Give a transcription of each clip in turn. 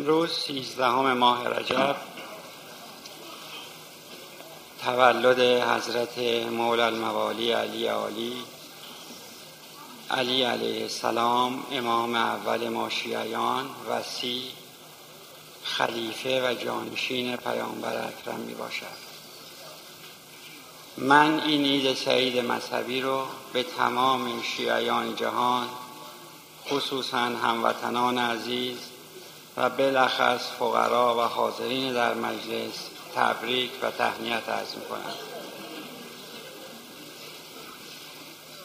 امروز سیزدهم ماه رجب تولد حضرت مولا الموالی علی عالی. علی علیه السلام امام اول ماشیایان وسیع خلیفه و جانشین پیامبر اکرم می باشد من این عید سعید مذهبی رو به تمام شیعیان جهان خصوصا هموطنان عزیز و بلخص فقرا و حاضرین در مجلس تبریک و تهنیت عرض می کنم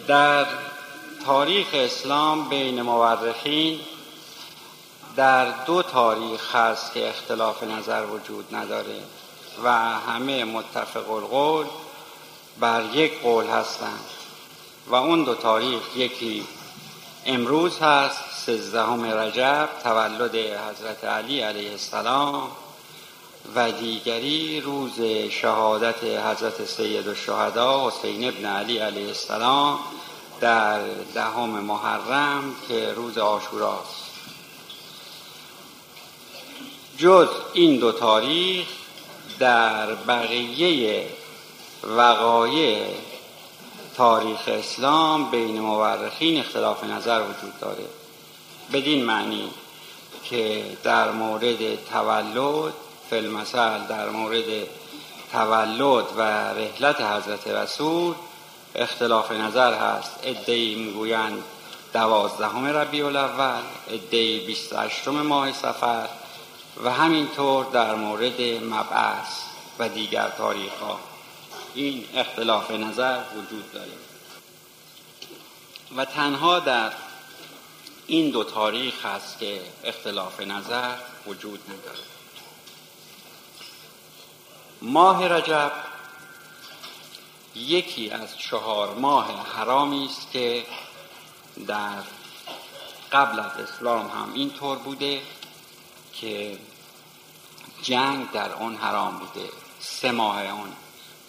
در تاریخ اسلام بین مورخین در دو تاریخ هست که اختلاف نظر وجود نداره و همه متفق القول بر یک قول هستند و اون دو تاریخ یکی امروز هست سیزدهم رجب تولد حضرت علی علیه السلام و دیگری روز شهادت حضرت سید الشهدا حسین ابن علی علیه السلام در دهم محرم که روز آشوراست جز این دو تاریخ در بقیه وقایع تاریخ اسلام بین مورخین اختلاف نظر وجود داره. بدین معنی که در مورد تولد فلمسل در مورد تولد و رحلت حضرت رسول اختلاف نظر هست. ادهی می‌گویند دوازدهم ربیع الاول ادهی بیست هشتم ماه سفر و همینطور در مورد مبعث و دیگر تاریخ ها این اختلاف نظر وجود داره. و تنها در این دو تاریخ هست که اختلاف نظر وجود نداره. ماه رجب یکی از چهار ماه حرامی است که در قبل از اسلام هم اینطور بوده که جنگ در آن حرام بوده. سه ماه آن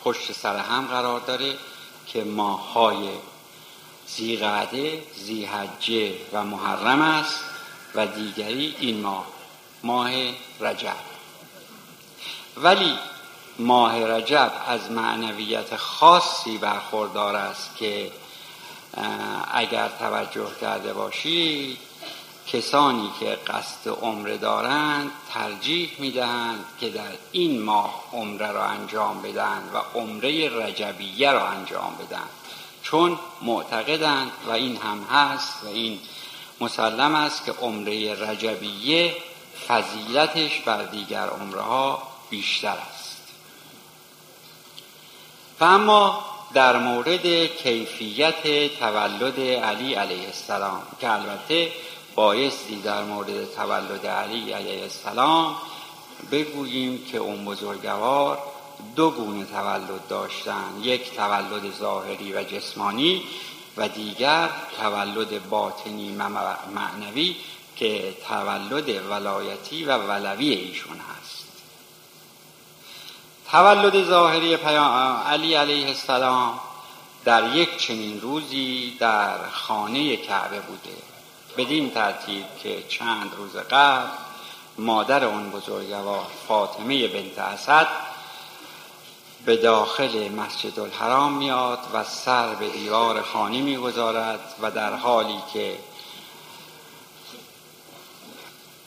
پشت سر هم قرار داره که ماههای زیقعده زیحجه و محرم است و دیگری این ماه ماه رجب. ولی ماه رجب از معنویت خاصی برخوردار است که اگر توجه کرده باشید کسانی که قصد عمره دارند ترجیح می‌دهند که در این ماه عمره را انجام بدن و عمره رجبیه را انجام بدن چون معتقدند و این هم هست و این مسلم است که عمره رجبیه فضیلتش بر دیگر عمره ها بیشتر است. و اما در مورد کیفیت تولد علی علیه السلام که البته بایستی در مورد تولد علی علیه السلام بگوییم که اون بزرگوار دو گونه تولد داشتن یک تولد ظاهری و جسمانی و دیگر تولد باطنی معنوی که تولد ولایتی و ولوی ایشون هست. تولد ظاهری علی علیه السلام در یک چنین روزی در خانه کعبه بوده. بدین ترتیب که چند روز قبل مادر اون بزرگوار فاطمه بنت اسد به داخل مسجد الحرام میاد و سر به دیوار خانه می‌گذارد و در حالی که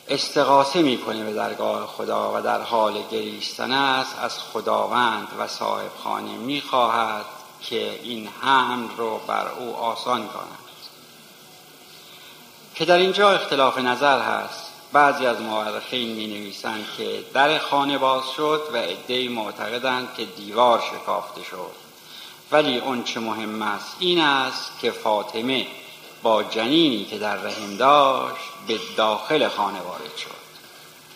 استقاسه می‌کنه به درگاه خدا و در حال گریستن است از خداوند و صاحب خانه می‌خواهد که این حمل رو بر او آسان کند. که در اینجا اختلاف نظر هست. بعضی از مورخین می نویسند که در خانه باز شد و عدهای معتقدند که دیوار شکافته شد. ولی اون چه مهم است این است که فاطمه با جنینی که در رحم داشت به داخل خانه وارد شد.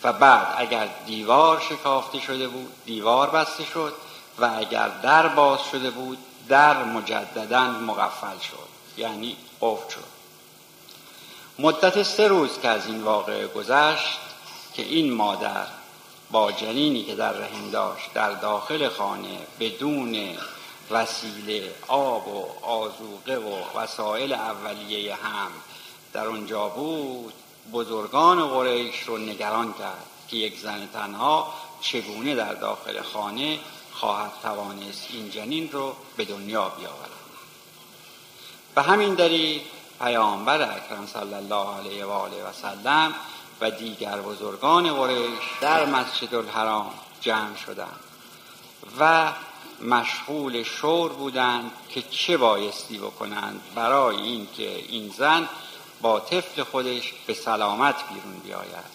و بعد اگر دیوار شکافته شده بود دیوار بسته شد و اگر در باز شده بود در مجددا مقفل شد یعنی قفل شد. مدت سه روز که از این واقعه گذشت که این مادر با جنینی که در رحم داشت در داخل خانه بدون وسیله آب و آزوقه و وسایل اولیه هم در اونجا بود بزرگان قریش رو نگران کرد که یک زن تنها چگونه در داخل خانه خواهد توانست این جنین رو به دنیا بیاورد. به همین دلیل پیامبر اکرم صلی الله علیه و آله و سلم و دیگر بزرگان قریش در مسجد الحرام جمع شدند و مشغول شور بودند که چه بایستی بکنند برای اینکه این زن با طفل خودش به سلامت بیرون بیاید.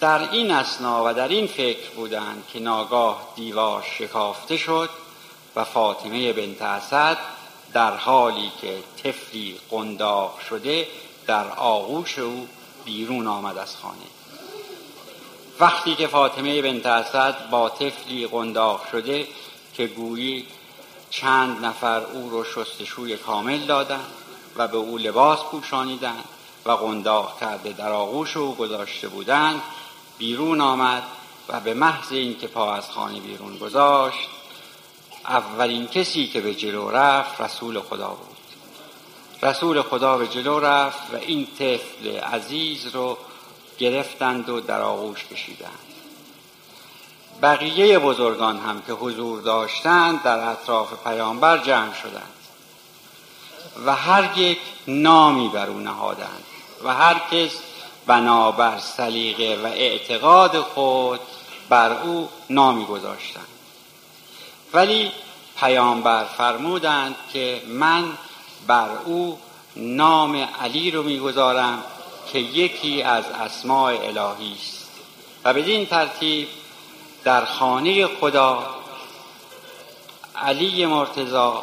در این اسنا و در این فکر بودند که ناگاه دیوار شکافته شد و فاطمه بنت اسد در حالی که طفلی قنداق شده در آغوش او بیرون آمد از خانه. وقتی که فاطمه بنت اسد با طفلی قنداق شده که گویی چند نفر او رو شستشوی کامل دادند و به او لباس پوشانیدند و قنداق کرده در آغوش او گذاشته بودند بیرون آمد و به محض اینکه پا از خانه بیرون گذاشت اولین کسی که به جلو رفت رسول خدا بود. رسول خدا به جلو رفت و این طفل عزیز رو گرفتند و در آغوش کشیدند. بقیه بزرگان هم که حضور داشتند در اطراف پیامبر جمع شدند و هر یک نامی بر او نهادند و هر کس بنابر سلیقه و اعتقاد خود بر او نامی گذاشتند. ولی پیامبر فرمودند که من بر او نام علی رو می‌گذارم که یکی از اسماع الهی است. و بدین ترتیب در خانه خدا علی مرتضا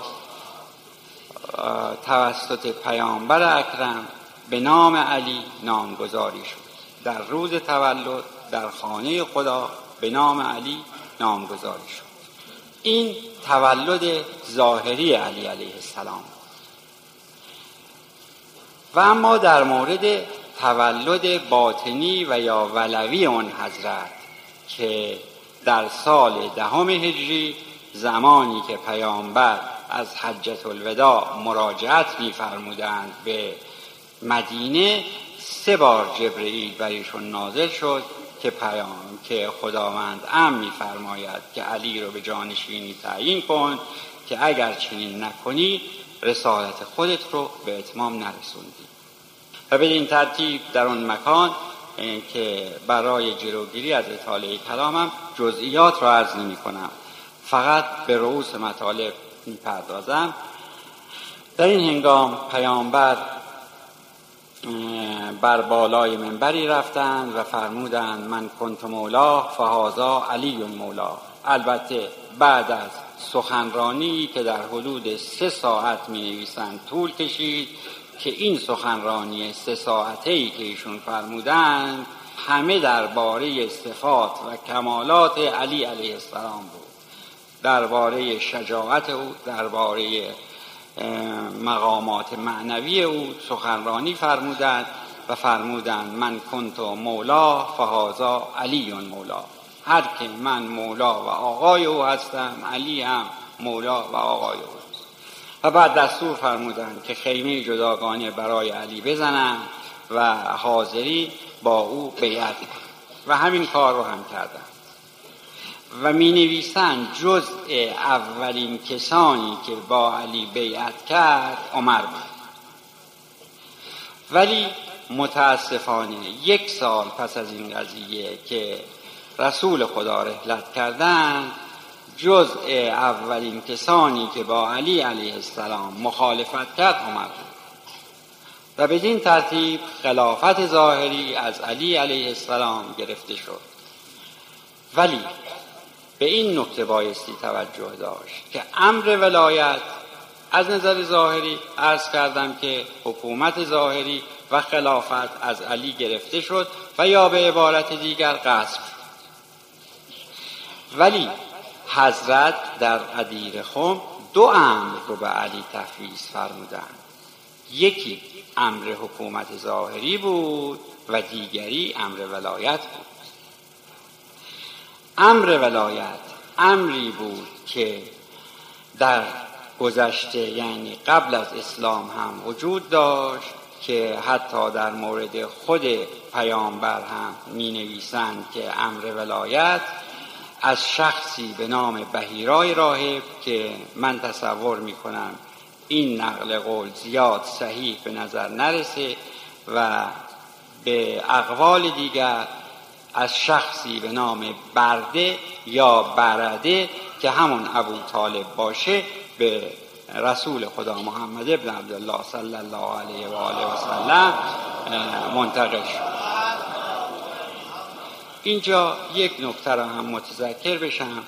توسط پیامبر اکرم به نام علی نامگذاری شد. در روز تولد در خانه خدا به نام علی نامگذاری شد. این تولد ظاهری علی علیه السلام. و اما در مورد تولد باطنی و یا ولوی آن حضرت که در سال دهم هجری زمانی که پیامبر از حجت الوداع مراجعت میفرمودند به مدینه سه بار جبرئیل بر ایشون نازل شد. که پیام که خداوند ام میفرماید که علی رو به جانشینی تعیین کن که اگر چنین نکنی رسالت خودت رو به اتمام نرسوندی. و به این ترتیب در اون مکان که برای جلوگیری از اطاله کلامم جزئیات را عرض نمی کنم فقط به رؤوس مطالب می‌پردازم. در این هنگام پیامبر بر بالای منبری رفتند و فرمودند من کنت مولا فهازا علی مولا. البته بعد از سخنرانی که در حدود سه ساعت می نویسند طول کشید که این سخنرانی سه ساعته ای که ایشون فرمودند همه درباره صفات و کمالات علی علیه السلام بود. درباره شجاعت او درباره مقامات معنوی او سخنرانی فرمودند و فرمودند من کنت مولا فهازا علی مولا. هر که من مولا و آقای او هستم علی هم مولا و آقای او و بعد دستور فرمودند که خیمه جداگانه برای علی بزنند و حاضری با او بیعت و همین کار رو هم کردند. و می نویسند جزء اولین کسانی که با علی بیعت کرد عمر بود ولی متاسفانه یک سال پس از این قضیه که رسول خدا رحلت کردند جزء اولین کسانی که با علی علیه السلام مخالفت کرد عمر بود و بدین ترتیب خلافت ظاهری از علی علیه السلام گرفته شد. ولی به این نکته بایستی توجه داشت که امر ولایت از نظر ظاهری عرض کردم که حکومت ظاهری و خلافت از علی گرفته شد و یا به عبارت دیگر قصب ولی حضرت در قدیر خم دو امر رو به علی تفویض فرمودند. یکی امر حکومت ظاهری بود و دیگری امر ولایت بود. امر ولایت امری بود که در گذشته یعنی قبل از اسلام هم وجود داشت که حتی در مورد خود پیامبر هم می نویسند که امر ولایت از شخصی به نام بهیرای راهب که من تصور می کنم این نقل قول زیاد صحیح به نظر نرسه و به اقوال دیگر از شخصی به نام برده یا برده که همون ابو طالب باشه به رسول خدا محمد ابن عبدالله صلی الله علیه و آله و سلم منتقل شد. اینجا یک نکته را هم متذکر بشم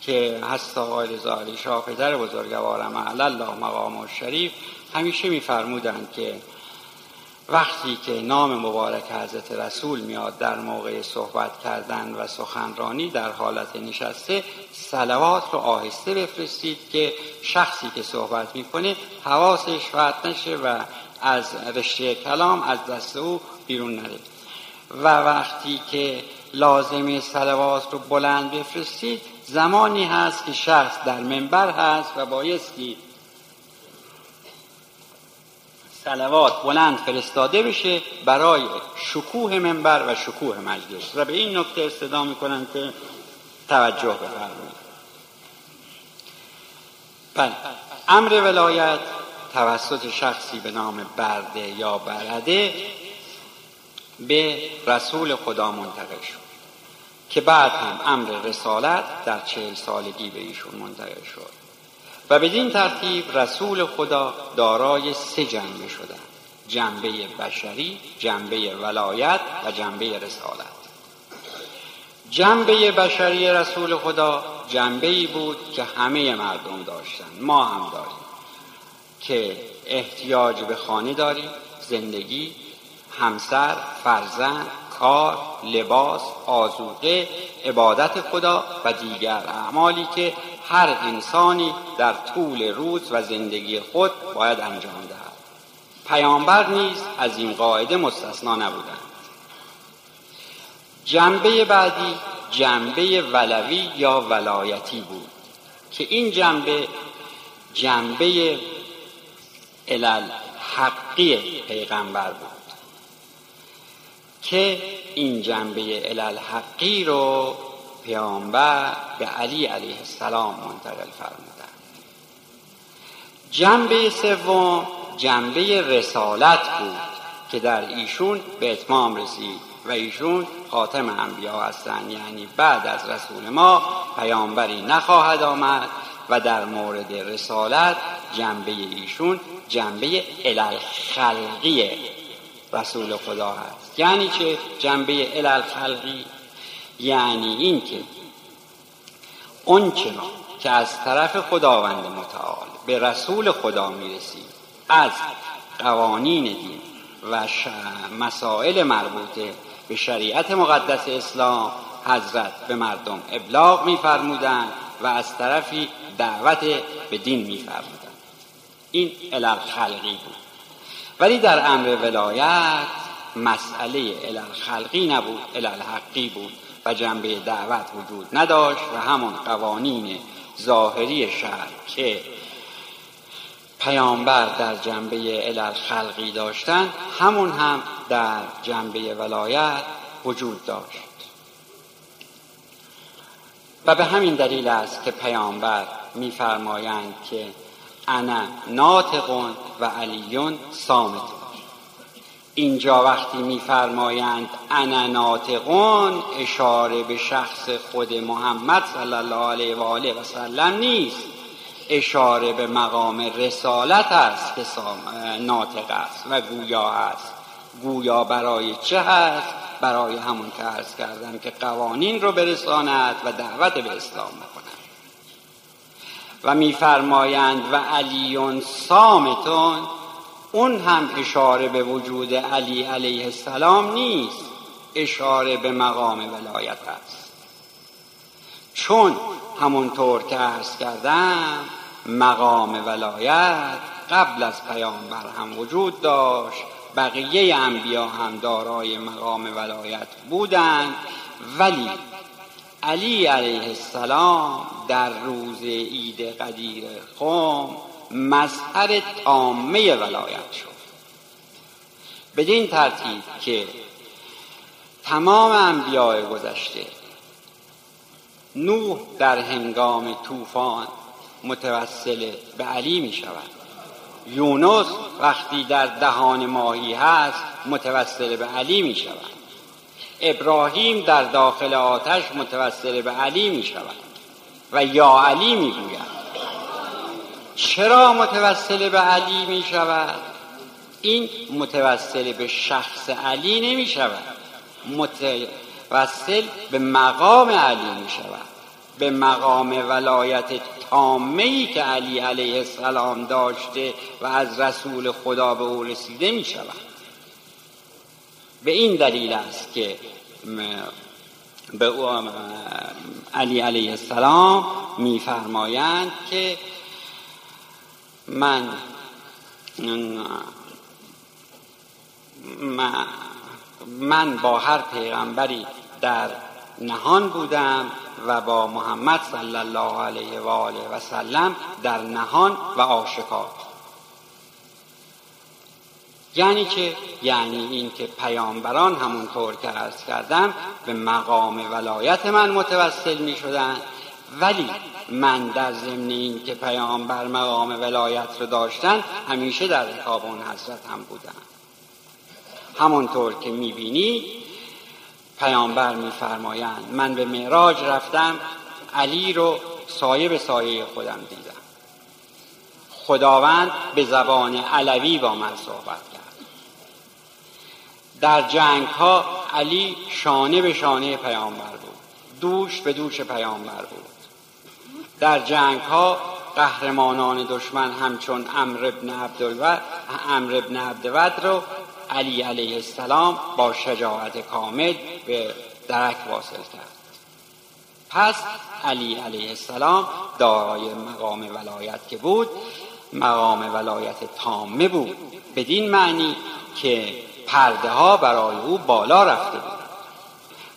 که هست آقای رضا شاه پدر بزرگوارم الله مقام شریف همیشه میفرمودند که وقتی که نام مبارک حضرت رسول میاد در موقع صحبت کردن و سخنرانی در حالت نشسته سلوات رو آهسته بفرستید که شخصی که صحبت می‌کنه حواسش فرد نشه و از رشته کلام از دست او بیرون نره. و وقتی که لازمه سلوات رو بلند بفرستید زمانی هست که شخص در منبر هست و بایستی سلوات بلند فرستاده بشه برای شکوه منبر و شکوه مجلس. و به این نکته استدا می‌کنن که توجه بفرمایید. بله امر ولایت توسط شخصی به نام برده یا برده به رسول خدا منتقل شد که بعد هم امر رسالت در چهل سالگی به ایشون منتقل شد. و بدین ترتیب رسول خدا دارای سه جنبه شدن جنبه بشری جنبه ولایت و جنبه رسالت. جنبه بشری رسول خدا جنبه ای بود که همه مردم داشتن. ما هم داریم. که احتیاج به خانه داریم زندگی همسر فرزند کار لباس آزوقه عبادت خدا و دیگر اعمالی که هر انسانی در طول روز و زندگی خود باید انجام دهد. پیامبر نیز از این قاعده مستثنا نبودند. جنبه بعدی جنبه ولوی یا ولایتی بود که این جنبه جنبه علل حقی پیغمبر بود که این جنبه علل حقی رو پیامبر به علی علیه السلام منتقل فرمودن جنبه سوم جنبه رسالت بود که در ایشون به اتمام رسید و ایشون خاتم انبیا هستند یعنی بعد از رسول ما پیامبری نخواهد آمد و در مورد رسالت جنبه ایشون جنبه علل خلقی رسول خدا هست. یعنی چه؟ جنبه علل خلقی یعنی این که اون که از طرف خداوند متعال به رسول خدا می‌رسید از قوانین دین و مسائل مربوطه به شریعت مقدس اسلام حضرت به مردم ابلاغ میفرمودند و از طرفی دعوت به دین میفرمودند. این علل خلقی بود. ولی در امر ولایت مسئله علل خلقی نبود علل حقی بود. و جنبه دعوت وجود نداشت و همون قوانین ظاهری شهر که پیامبر در جنبه علل خلقی داشتن همون هم در جنبه ولایت وجود داشت. و به همین دلیل است که پیامبر میفرمایند که انا ناطقون و علیون سامتون اینجا وقتی میفرمایند انا ناطقون اشاره به شخص خود محمد صلی الله علیه و آله و سلم نیست. اشاره به مقام رسالت است که ناطق است و گویا است. گویا برای چه هست برای همون که عرض کردم که قوانین رو برساند و دعوت به اسلام بکند و میفرمایند و علیون سامتون اون هم اشاره به وجود علی علیه السلام نیست. اشاره به مقام ولایت است. چون همونطور که عرض کردم مقام ولایت قبل از پیامبر هم وجود داشت بقیه انبیا هم دارای مقام ولایت بودند ولی علی علیه السلام در روز عید قدیر قوم مظهر تامه ولایت شد. بدین ترتیب که تمام انبیاء گذشته نوح در هنگام طوفان متوسل به علی می شود. یونس وقتی در دهان ماهی هست متوسل به علی می شود. ابراهیم در داخل آتش متوسل به علی می شود و یا علی می گوید. چرا متوسل به علی می شود؟ این متوسل به شخص علی نمی شود. متوسل به مقام علی می شود. به مقام ولایت تامه ای که علی علیه السلام داشته و از رسول خدا به او رسیده می شود. به این دلیل است که به علی علیه السلام میفرمایند که من من با هر پیغمبری در نهان بودم و با محمد صلی الله علیه و آله و سلم در نهان و آشکار. یعنی که یعنی این که پیامبران همونطور که عرض کردم به مقام ولایت من متوسل می شدن ولی من در ضمن این که پیامبر مقام ولایت رو داشتن همیشه در رکاب اون حضرت هم بودن. همونطور که می‌بینی پیامبر میفرمایند من به معراج رفتم علی رو سایه به سایه خودم دیدم. خداوند به زبان علوی با من صحبت کرد. در جنگ ها علی شانه به شانه پیامبر بود. دوش به دوش پیامبر بود. در جنگ ها قهرمانان دشمن همچون امر ابن عبدالود امر ابن عبدود رو علی علیه السلام با شجاعت کامل به درک واصل کرد. پس علی علیه السلام دارای مقام ولایت که بود مقام ولایت تامه بود. بدین معنی که پرده ها برای او بالا رفته بود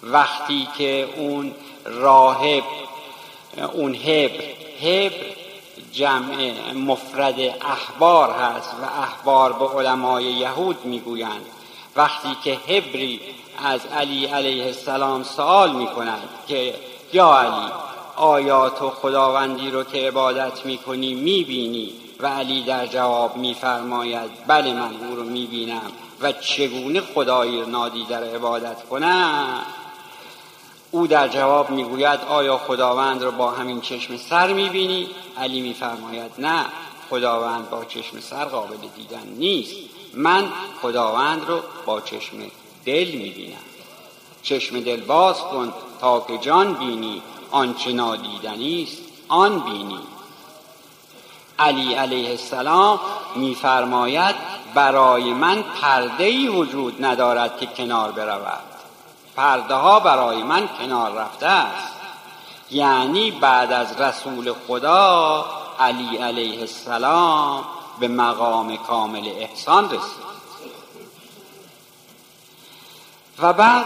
وقتی که اون راهب اون هبر هبر جمع مفرد احبار هست و احبار به علمای یهود می‌گویند. وقتی که هبری از علی علیه السلام سوال می‌کنند که یا علی آیات و خداوندی رو که عبادت می‌کنی می‌بینی؟ و علی در جواب میفرماید بله من او رو می‌بینم و چگونه خدایی نادی در عبادت کنم؟ او در جواب می‌گوید آیا خداوند را با همین چشم سر می‌بینی؟ علی میفرماید نه خداوند با چشم سر قابل دیدن نیست. من خداوند رو با چشم دل می‌بینم. چشم دل باز کن تا که جان بینی آنچه نادیدنی است آن بینی. علی علیه السلام میفرماید برای من پرده ای وجود ندارد که کنار برود. پرده ها برای من کنار رفته است. یعنی بعد از رسول خدا علی علیه السلام به مقام کامل احسان رسید. و بعد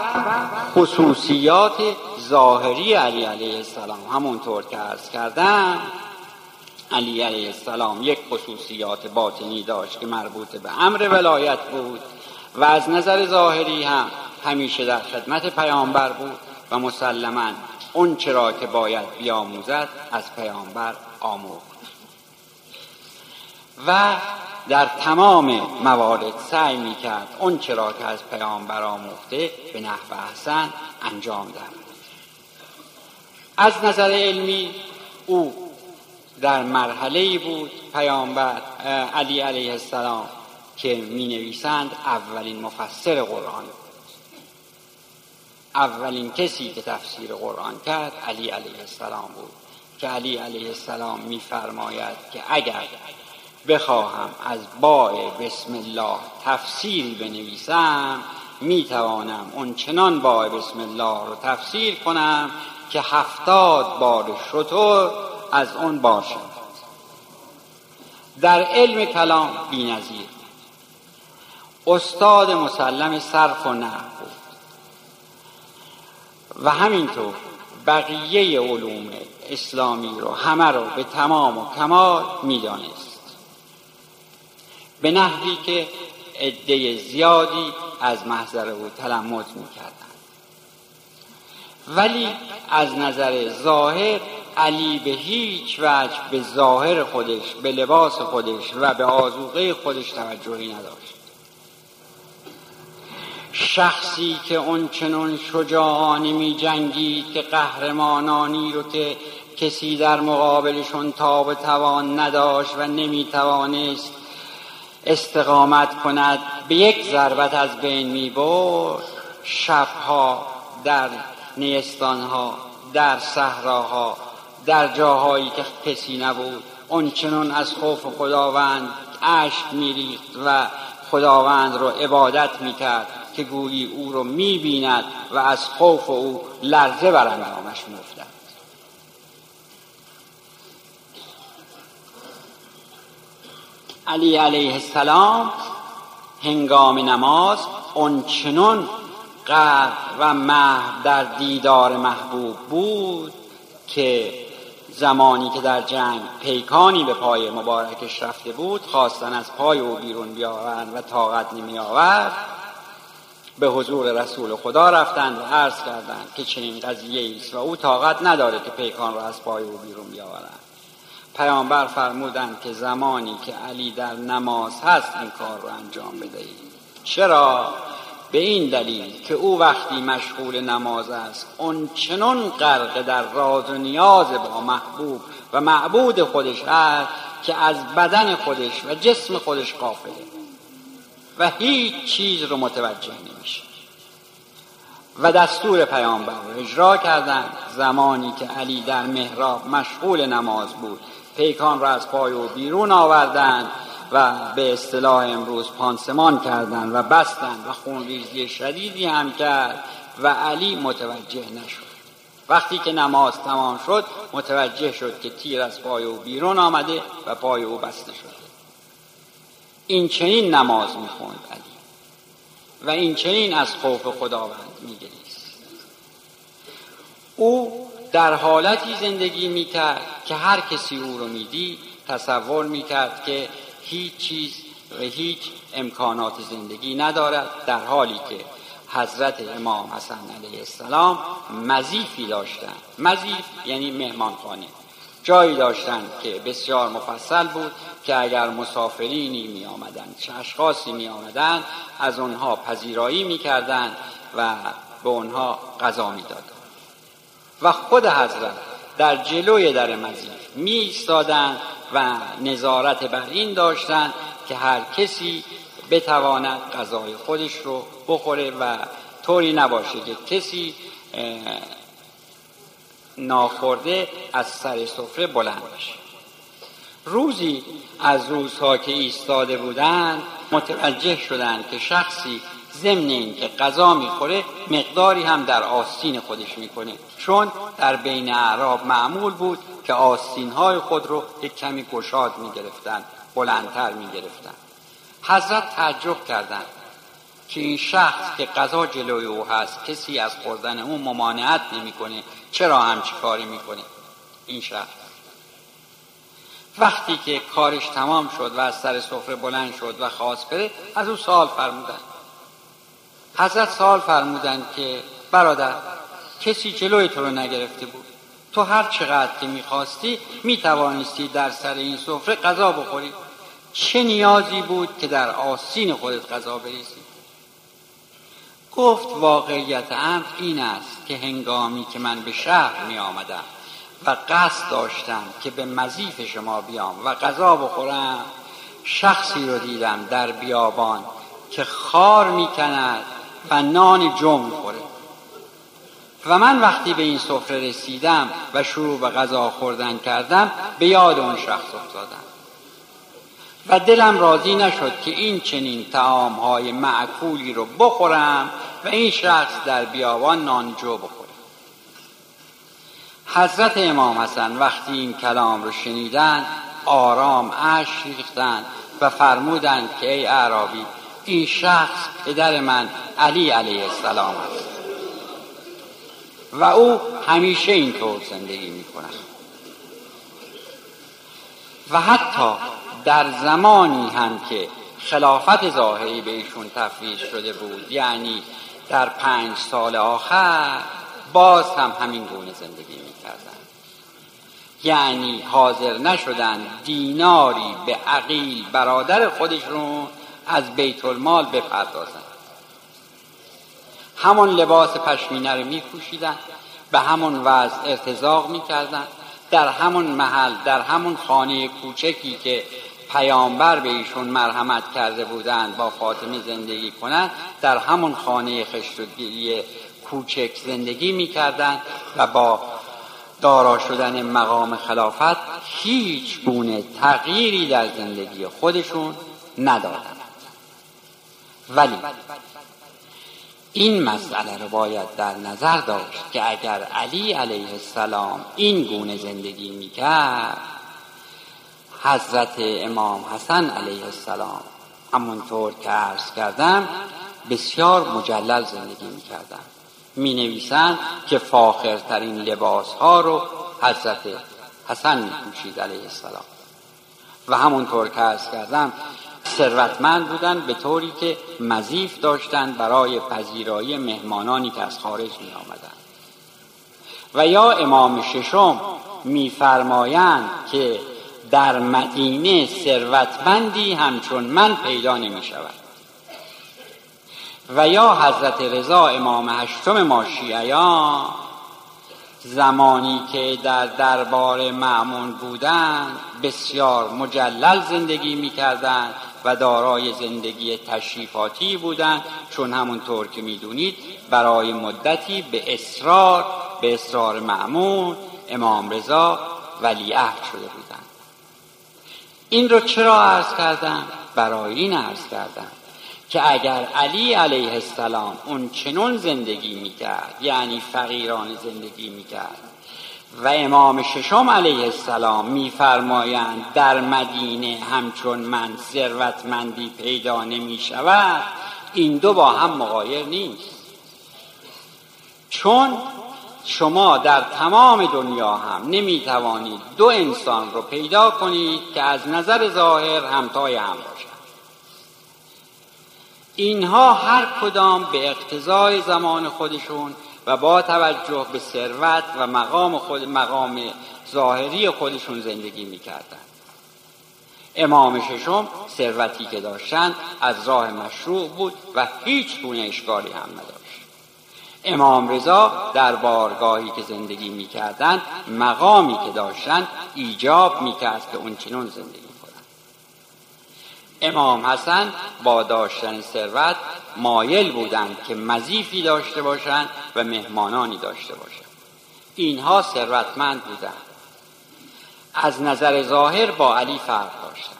خصوصیات ظاهری علی علیه السلام. همونطور که ارز کردم علی علیه السلام یک خصوصیات باطنی داشت که مربوط به امر ولایت بود و از نظر ظاهری هم همیشه در خدمت پیامبر بود و مسلما اون چرا که باید بیاموزد از پیامبر آموخت. و در تمام موارد سعی می کرد اون چرا که از پیامبر آموخته به نحو احسن انجام دهد. از نظر علمی او در مرحله بود پیامبر علی علیه السلام که می نویسند اولین مفسر قرآن اولین کسی که تفسیر قرآن کرد علی علیه السلام بود که علی علیه السلام میفرماید که اگر بخواهم از باع بسم الله تفسیری بنویسم می‌توانم اون چنان باع بسم الله رو تفسیر کنم که هفتاد بار شطور از اون باشد. در علم کلام بینظیر. استاد مسلم صرف و نحو. و همینطور بقیه علوم اسلامی رو همه رو به تمام و کمال می‌دانست. به نحوی که عده زیادی از محضر او تلمز می‌کردند. ولی از نظر ظاهر علی به هیچ وجه به ظاهر خودش به لباس خودش و به آزوقه خودش توجهی نداشت. شخصی که اون چنون شجاعانه می جنگید که قهرمانانی رو که کسی در مقابلشون تاب توان نداشت و نمی توانست استقامت کند به یک ضربت از بین می برد شبها در نیستانها در صحراها در جاهایی که کسی نبود اون چنون از خوف خداوند اشک میریخت و خداوند رو عبادت می‌کرد. که گویی او رو می‌بیند و از خوف او لرزه بر اندامش میافتد. علی علیه السلام هنگام نماز چنون قرد و محو در دیدار محبوب بود که زمانی که در جنگ پیکانی به پای مبارکش رفته بود خواستن از پای او بیرون بیاورند و طاقت نمی آورد به حضور رسول خدا رفتند و عرض کردند که چنین قضیه است و او طاقت نداره که پیکان را از پای او بیرون بیاورند پیامبر فرمودند که زمانی که علی در نماز هست این کار رو انجام بدهید. چرا؟ به این دلیل که او وقتی مشغول نماز است اون چنون غرق در راز و نیاز با محبوب و معبود خودش است که از بدن خودش و جسم خودش قافله و هیچ چیز رو متوجه نمیشه و دستور پیامبر رو اجرا کردند زمانی که علی در محراب مشغول نماز بود پیکان را از پای او بیرون آوردند و به اصطلاح امروز پانسمان کردند و بستند و خونریزی شدیدی هم کرد و علی متوجه نشد. وقتی که نماز تمام شد متوجه شد که تیر از پای او بیرون آمده و پای او بسته شده. این چنین نماز می‌خوند علی. و این چنین از خوف خداوند میگریست. او در حالتی زندگی می‌کرد که هر کسی او رو می‌دید تصور می‌کرد که هیچ چیز و هیچ امکانات زندگی ندارد در حالی که حضرت امام حسن علیه السلام مزیفی داشتند. مزیف یعنی مهمانخانه. جایی داشتند که بسیار مفصل بود که اگر مسافرینی می آمدن چه اشخاصی می آمدن از آنها پذیرایی می کردن و به آنها غذا می دادن. و خود حضرت در جلوی در مزید می و نظارت بر این داشتند که هر کسی بتواند غذای خودش رو بخوره و طوری نباشه که کسی ناخورده از سر سفره بلند بشه روزی از روزها که ایستاده بودند متوجه شدند که شخصی ضمن اینکه غذا می‌خوره مقداری هم در آستین خودش می‌کنه. چون در بین اعراب معمول بود که آستین های خود رو یک کمی گشاد می‌گرفتن بلندتر می‌گرفتن حضرت تعجب کردند. که این شخص که غذا جلوی او هست کسی از خوردن او ممانعت نمی‌کنه. چرا همچی کاری می‌کنه؟ این شخص. وقتی که کارش تمام شد و از سر سفره بلند شد و خواست بره از او سوال فرمودن. حضرت سوال فرمودن که برادر کسی جلوی تو رو نگرفته بود. تو هر چقدر که می‌خواستی می‌توانستی در سر این سفره غذا بخوری. چه نیازی بود که در آسین خودت غذا بریزی؟ گفت واقعیت امر این است که هنگامی که من به شهر می آمدم و قصد داشتم که به مزیف شما بیام و غذا بخورم شخصی رو دیدم در بیابان که خار می کند و نان جم می‌خوره. و من وقتی به این سفره رسیدم و شروع به غذا خوردن کردم به یاد اون شخص افتادم. و دلم راضی نشد که این چنین تعام های معکولی رو بخورم و این شخص در بیابان نانجو بخوره حضرت امام حسن وقتی این کلام رو شنیدن آرام اش ریختند و فرمودند که ای عربی این شخص پدر من علی علیه السلام است. و او همیشه اینطور زندگی می و حتی در زمانی هم که خلافت ظاهری به ایشون تفویض شده بود یعنی در پنج سال آخر باز هم همین گونه زندگی می‌کردن یعنی حاضر نشدن دیناری به عقیل برادر خودشون از بیت المال بپردازن همون لباس پشمینه رو میپوشیدن به همون وضع ارتزاق می‌کردن در همون محل در همون خانه کوچکی که پیامبر به ایشون مرحمت کرده بودند با فاطمه زندگی کنند در همون خانه خشتگیری کوچک زندگی می‌کردند و با دارا شدن مقام خلافت هیچ گونه تغییری در زندگی خودشون ندادند. ولی این مسئله رو باید در نظر داشت که اگر علی علیه السلام این گونه زندگی می‌کرد حضرت امام حسن علیه السلام. همونطور که عرض کردم بسیار مجلل زندگی می‌کردن. می نویسند که فاخرترین لباس ها رو حضرت حسن می پوشید علیه السلام. و همونطور که عرض کردم ثروتمند بودن به طوری که مزیف داشتند برای پذیرایی مهمانانی که از خارج می آمدن. و یا امام ششم میفرمایند که در مدینه ثروتمندی همچون من پیدا نمی شود و یا حضرت رضا امام هشتم ما شیعیان زمانی که در دربار معمون بودند بسیار مجلل زندگی می‌کردند و دارای زندگی تشریفاتی بودند چون همونطور که می‌دونید برای مدتی به اصرار به اصرار معمون امام رضا ولیعهد شده بودند این رو چرا عرض کردم؟ برای این عرض کردم که اگر علی علیه السلام اون چنون زندگی می‌کرد یعنی فقیران زندگی می‌کرد و امام ششم علیه السلام میفرمایند در مدینه همچون من ثروتمندی پیدا نمی شود این دو با هم مقایر نیست چون شما در تمام دنیا هم نمی توانید دو انسان رو پیدا کنید که از نظر ظاهر همتای هم باشند اینها هر کدام به اقتضای زمان خودشون و با توجه به ثروت و مقام خود مقام ظاهری خودشون زندگی می‌کردند امام ششم ثروتی که داشتند از راه مشروع بود و هیچ گونه اشکالی هم نداشت. امام رضا در بارگاهی که زندگی می‌کردند مقامی که داشتند ایجاب می‌کرد که اون چنون زندگی امام حسن با داشتن ثروت مایل بودند که مزیفی داشته باشند و مهمانانی داشته باشند. اینها ثروتمند بودند. از نظر ظاهر با علی فرق داشتند.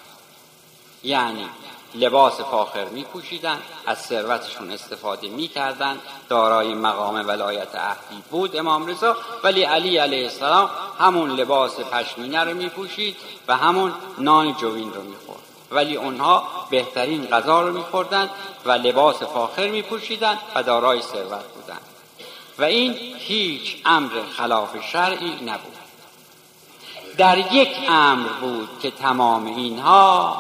یعنی لباس فاخر می پوشیدن از ثروتشون استفاده می کردن دارای مقام ولایت عهدی بود امام رضا ولی علی علیه السلام همون لباس پشمینه رو می پوشید و همون نان جوین رو می خورد ولی اونها بهترین غذا رو میخوردند و لباس فاخر میپوشیدند و دارای ثروت بودند و این هیچ امر خلاف شرعی نبود. در یک امر بود که تمام اینها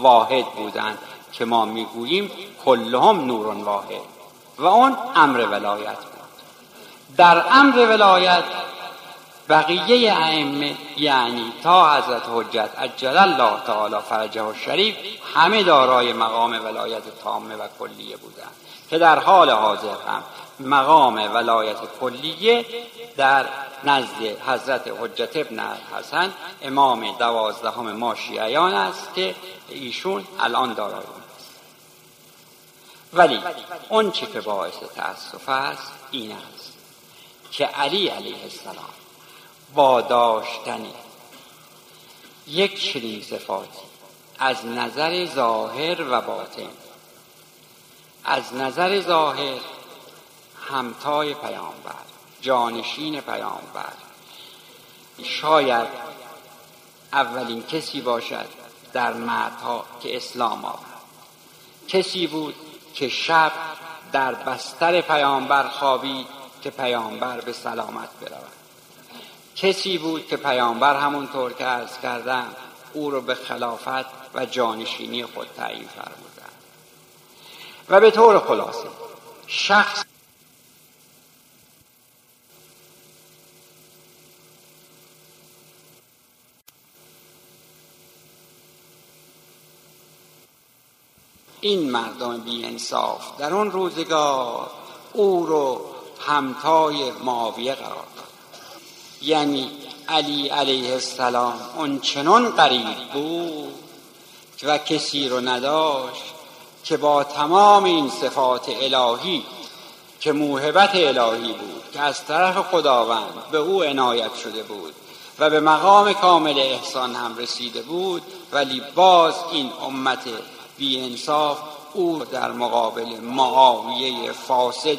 واحد بودند که ما می‌گوییم کلهم نور واحد و اون امر ولایت بود. در امر ولایت بقیه ائمه یعنی تا حضرت حجت اجل الله تعالی فرجه و شریف همه دارای مقام ولایت تامه و کلیه بودند که در حال حاضر هم مقام ولایت کلیه در نزد حضرت حجت ابن حسن امام دوازدهم ما شیعیان است که ایشون الان دارای است. ولی اون چه که باعث تأسف است این است که علی علیه السلام با داشتن یک چنین صفاتی از نظر ظاهر و باطن از نظر ظاهر همتای پیامبر جانشین پیامبر. شاید اولین کسی باشد در مردها که اسلام آورد. کسی بود که شب در بستر پیامبر خوابید که پیامبر به سلامت برود. کسی بود که پیامبر همونطور که ارز کردم او رو به خلافت و جانشینی خود تعیین فرمودند. و به طور خلاصه شخص این مردم بی انصاف در اون روزگار او رو همتای معاویه قرار داد. یعنی علی علیه السلام اون چنان قریب بود و کسی رو نداشت که با تمام این صفات الهی که موهبت الهی بود که از طرف خداوند به او عنایت شده بود و به مقام کامل احسان هم رسیده بود ولی باز این امت بی انصاف او در مقابل معاویه فاسد.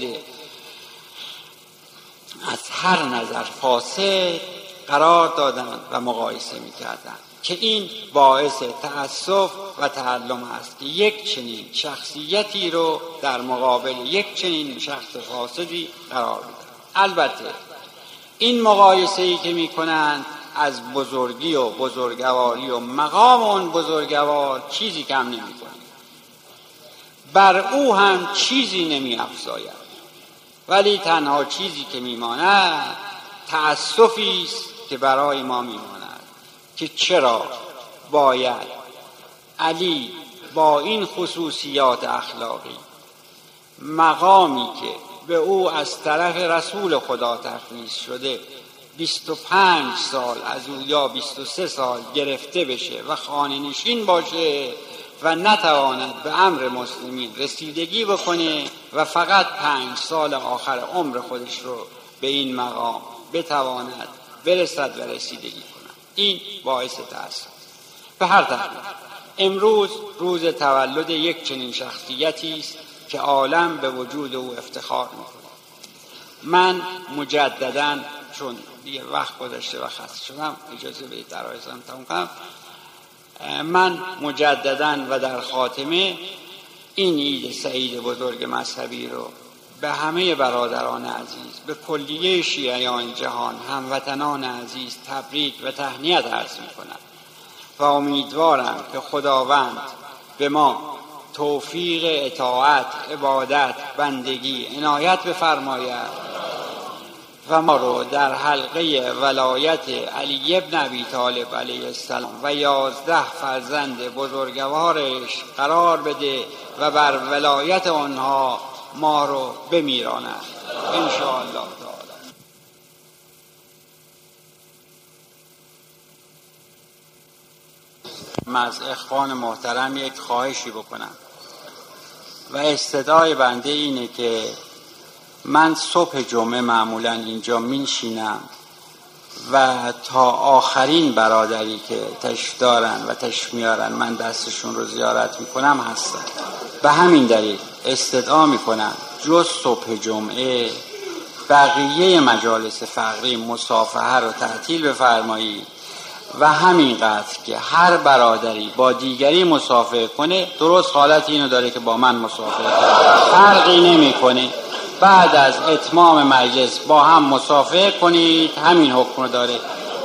از هر نظر فاسد قرار دادند و مقایسه می‌کردند که این باعث تأسف و تعلم است که یک چنین شخصیتی رو در مقابل یک چنین شخص فاسدی قرار میدن البته این مقایسه ای که می‌کنند از بزرگی و بزرگواری و مقام اون بزرگوار چیزی کم نمی‌کنه. بر او هم چیزی نمی افزاید ولی تنها چیزی که میماند تأسفی است که برای ما میماند که چرا باید علی با این خصوصیات اخلاقی مقامی که به او از طرف رسول خدا تفویض شده 25 سال از او یا 23 سال گرفته بشه و خانه نشین باشه و نتواند به امر مسلمین رسیدگی بکنه و فقط پنج سال آخر عمر خودش رو به این مقام بتواند برسد و رسیدگی کند. این باعث تأسف. به هر طریق امروز روز تولد یک چنین شخصیتی است که عالم به وجود او افتخار می‌کنه من مجددا چون دیگه وقت گذشته و خسته شدم. اجازه بدید در تموم کنم. من مجددا و در خاتمه این عید سعید بزرگ مذهبی رو به همه برادران عزیز به کلیه شیعیان جهان هموطنان عزیز تبریک و تهنیت عرض می کنم و امیدوارم که خداوند به ما توفیق اطاعت عبادت بندگی عنایت بفرماید. و ما رو در حلقه ولایت علی ابن ابی طالب علیه السلام و یازده فرزند بزرگوارش قرار بده و بر ولایت آنها ما رو بمیراند. ان تعالی. از اخوان محترم یک خواهشی بکنم و استدای بنده اینه که من صبح جمعه معمولا اینجا مینشینم و تا آخرین برادری که تشریف دارن و تشریف میارن من دستشون رو زیارت می‌کنم هستم به همین دلیل استدعا می‌کنم جز صبح جمعه بقیه مجالس فقری مصافحه رو تعطیل بفرمایید و همینقدر که هر برادری با دیگری مسافه کنه درست حالت اینو داره که با من مسافه کنه. فرقی نمی‌کنه. بعد از اتمام مجلس با هم مسافه کنید همین حکم داره.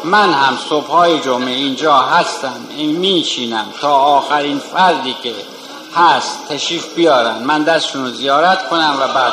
من هم صبحهای جمعه اینجا هستم این میشینم تا آخرین فردی که هست تشریف بیارن. من دستشون رو زیارت کنم و بعد